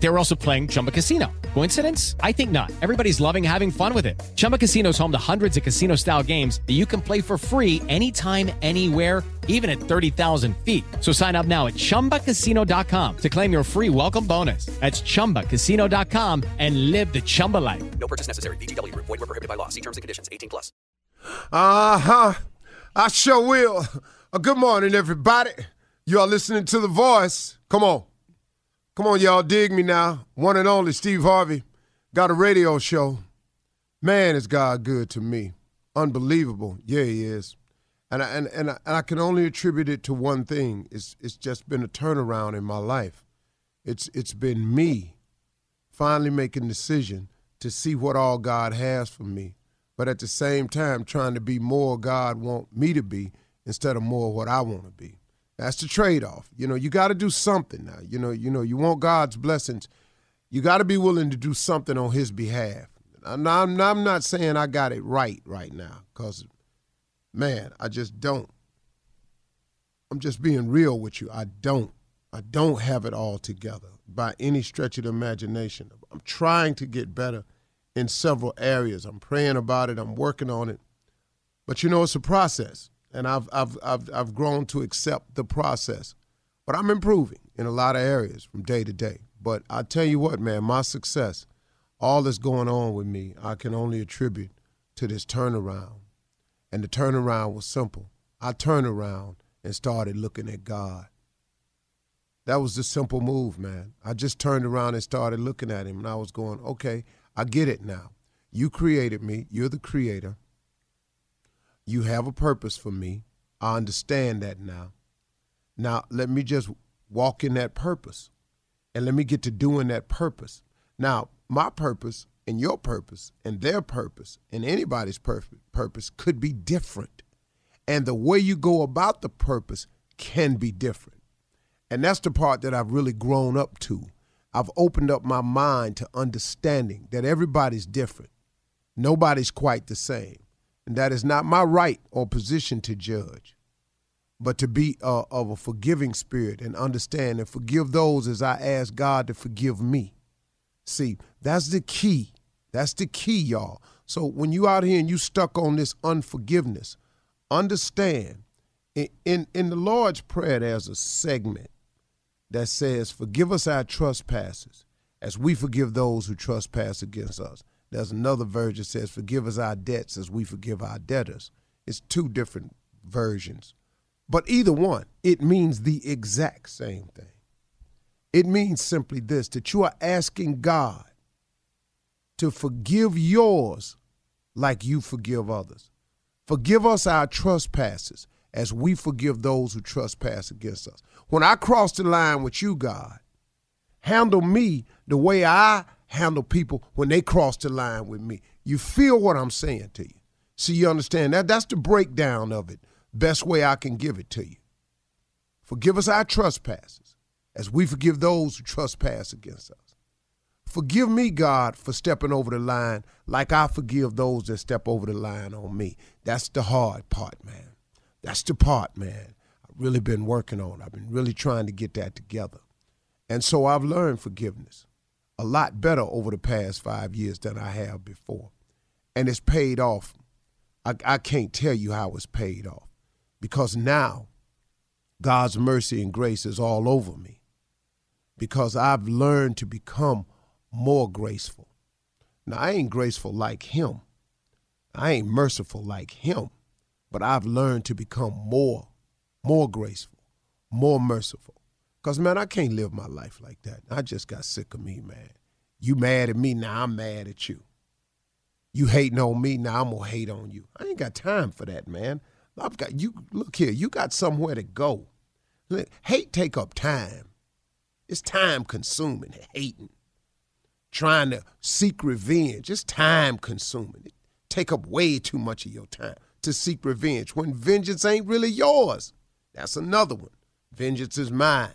They were also playing Chumba Casino. Coincidence? I think not. Everybody's loving having fun with it. Chumba Casino is home to hundreds of casino style games that you can play for free anytime, anywhere, even at 30,000 feet. So sign up now at chumbacasino.com to claim your free welcome bonus. That's chumbacasino.com and live the Chumba life. No purchase necessary. VGW Group. Void were prohibited by law. See terms and conditions. 18 plus. Uh huh. I sure will. Uh, good morning, everybody. You are listening to The Voice. Come on. Come on, y'all. Dig me now. One and only Steve Harvey. Got a radio show. Man, is God good to me. Unbelievable. Yeah, he is. And I, and, and, I, and I can only attribute it to one thing. It's, it's just been a turnaround in my life. It's, it's been me finally making decision to see what all God has for me, but at the same time trying to be more God want me to be instead of more what I want to be. That's the trade-off. You know, you got to do something now. You know, you know, you want God's blessings. You got to be willing to do something on His behalf. I'm not, I'm not saying I got it right right now, cause man, I just don't. I'm just being real with you. I don't. I don't have it all together by any stretch of the imagination. I'm trying to get better in several areas. I'm praying about it. I'm working on it. But you know, it's a process, and I've I've I've I've grown to accept the process. But I'm improving in a lot of areas from day to day. But I tell you what, man, my success, all that's going on with me, I can only attribute to this turnaround. And the turnaround was simple. I turned around and started looking at God. That was the simple move, man. I just turned around and started looking at him, and I was going, okay, I get it now. You created me, you're the creator. You have a purpose for me. I understand that now. Now, let me just walk in that purpose and let me get to doing that purpose. Now, my purpose and your purpose and their purpose and anybody's purpose could be different. And the way you go about the purpose can be different. And that's the part that I've really grown up to. I've opened up my mind to understanding that everybody's different. Nobody's quite the same. And that is not my right or position to judge, but to be uh, of a forgiving spirit and understand and forgive those as I ask God to forgive me. See, that's the key. That's the key, y'all. So when you out here and you stuck on this unforgiveness, understand in, in, in the Lord's Prayer, there's a segment that says, Forgive us our trespasses as we forgive those who trespass against us. There's another version that says, Forgive us our debts as we forgive our debtors. It's two different versions. But either one, it means the exact same thing. It means simply this that you are asking God to forgive yours like you forgive others. Forgive us our trespasses as we forgive those who trespass against us. When I cross the line with you, God, handle me the way I handle people when they cross the line with me. You feel what I'm saying to you. See, you understand that? That's the breakdown of it. Best way I can give it to you. Forgive us our trespasses as we forgive those who trespass against us. Forgive me, God, for stepping over the line like I forgive those that step over the line on me. That's the hard part, man. That's the part, man. I've really been working on. I've been really trying to get that together. And so I've learned forgiveness a lot better over the past five years than I have before. And it's paid off. I, I can't tell you how it's paid off because now God's mercy and grace is all over me because I've learned to become more graceful. Now, I ain't graceful like Him, I ain't merciful like Him, but I've learned to become more, more graceful, more merciful. Because, man, I can't live my life like that. I just got sick of me, man. You mad at me, now I'm mad at you. You hating on me, now I'm to hate on you. I ain't got time for that, man. I've got you. Look here, you got somewhere to go. Look, hate take up time. It's time consuming. Hating, trying to seek revenge. It's time consuming. It take up way too much of your time to seek revenge when vengeance ain't really yours. That's another one. Vengeance is mine,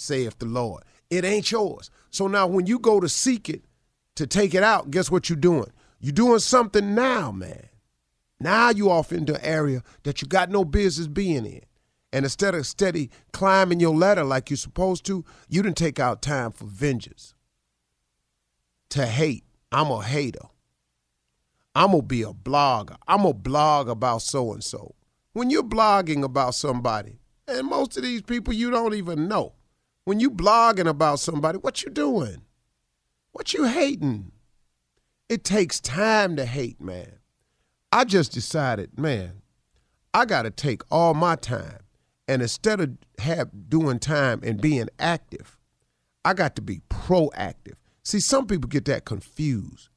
saith the Lord. It ain't yours. So now when you go to seek it, to take it out, guess what you're doing? You're doing something now, man. Now you off into an area that you got no business being in. And instead of steady climbing your ladder like you're supposed to, you didn't take out time for vengeance. To hate. I'm a hater. I'm going to be a blogger. I'm going to blog about so and so. When you're blogging about somebody, and most of these people you don't even know, when you blogging about somebody, what you doing? What you hating? It takes time to hate, man. I just decided, man, I got to take all my time, and instead of have doing time and being active, I got to be proactive. See, some people get that confused,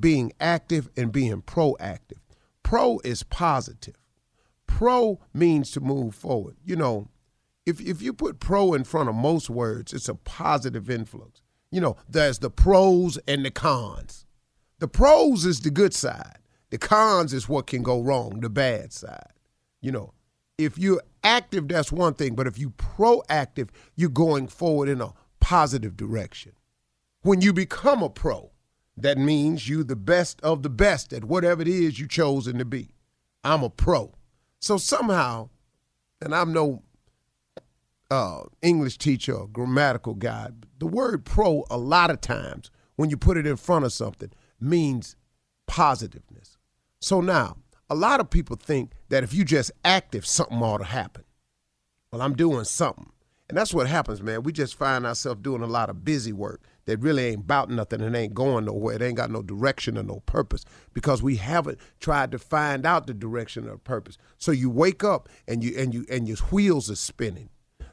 being active and being proactive. Pro is positive. Pro means to move forward. You know, if if you put pro in front of most words, it's a positive influence. You know, there's the pros and the cons. The pros is the good side. The cons is what can go wrong, the bad side. You know, if you're active, that's one thing, but if you proactive, you're going forward in a positive direction. When you become a pro, that means you the best of the best at whatever it is you chosen to be. I'm a pro. So somehow, and I'm no uh, English teacher or grammatical guy, the word pro a lot of times when you put it in front of something means positiveness. So now, a lot of people think that if you just active, something ought to happen. Well, I'm doing something. And that's what happens, man. We just find ourselves doing a lot of busy work that really ain't about nothing and ain't going nowhere. It ain't got no direction or no purpose because we haven't tried to find out the direction or purpose. So you wake up and you and you and your wheels are spinning.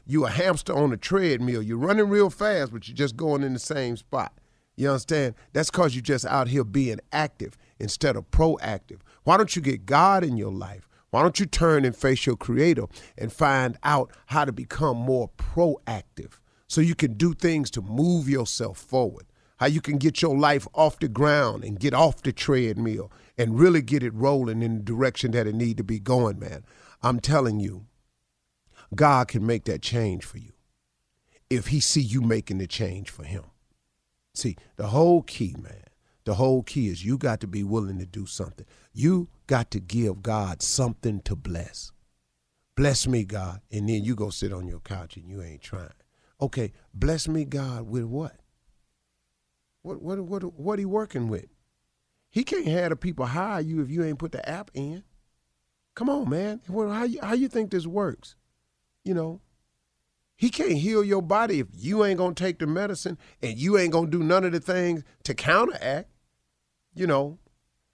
You a hamster on a treadmill. You're running real fast, but you're just going in the same spot. You understand? That's because you're just out here being active instead of proactive. Why don't you get God in your life? Why don't you turn and face your Creator and find out how to become more proactive so you can do things to move yourself forward? How you can get your life off the ground and get off the treadmill and really get it rolling in the direction that it need to be going, man. I'm telling you, God can make that change for you if he see you making the change for him. See, the whole key, man, the whole key is you got to be willing to do something. You got to give God something to bless. Bless me, God, and then you go sit on your couch and you ain't trying. Okay, bless me, God, with what? What what what what he working with? He can't have the people hire you if you ain't put the app in. Come on, man. How you how you think this works? You know, He can't heal your body if you ain't gonna take the medicine and you ain't gonna do none of the things to counteract. You know,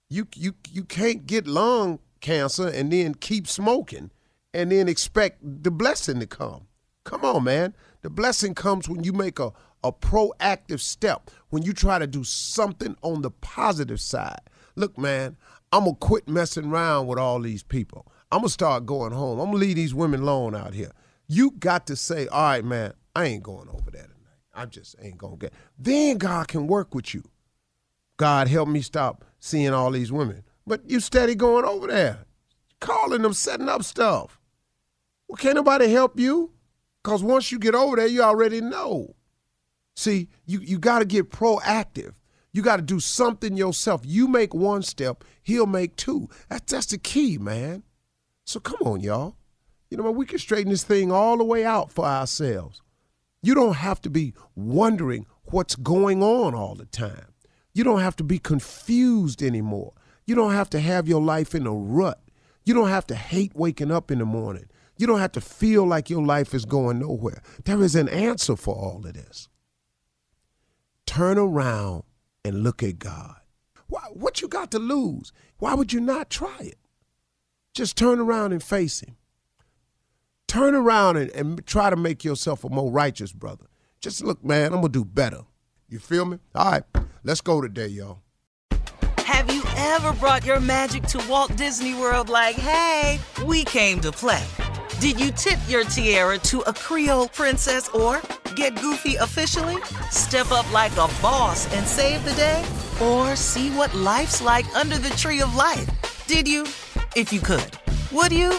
you you you can't get lung cancer and then keep smoking and then expect the blessing to come. Come on, man. The blessing comes when you make a, a proactive step, when you try to do something on the positive side. Look, man, I'm going to quit messing around with all these people. I'm going to start going home. I'm going to leave these women alone out here. You got to say, all right, man, I ain't going over there tonight. I just ain't going to get. Then God can work with you. God help me stop seeing all these women. But you steady going over there, calling them, setting up stuff. Well, can't nobody help you? Because once you get over there, you already know. See, you, you got to get proactive. You got to do something yourself. You make one step, he'll make two. That's, that's the key, man. So come on, y'all. You know, we can straighten this thing all the way out for ourselves. You don't have to be wondering what's going on all the time. You don't have to be confused anymore. You don't have to have your life in a rut. You don't have to hate waking up in the morning. You don't have to feel like your life is going nowhere. There is an answer for all of this. Turn around and look at God. Why, what you got to lose? Why would you not try it? Just turn around and face Him. Turn around and, and try to make yourself a more righteous brother. Just look, man, I'm going to do better. You feel me? All right, let's go today, y'all. Have you ever brought your magic to Walt Disney World like, hey, we came to play? Did you tip your tiara to a Creole princess or get goofy officially? Step up like a boss and save the day? Or see what life's like under the tree of life? Did you? If you could. Would you?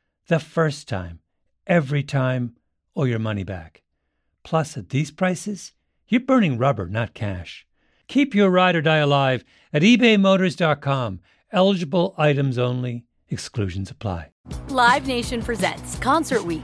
the first time, every time, or your money back. Plus, at these prices, you're burning rubber, not cash. Keep your ride or die alive at ebaymotors.com. Eligible items only, exclusions apply. Live Nation presents Concert Week.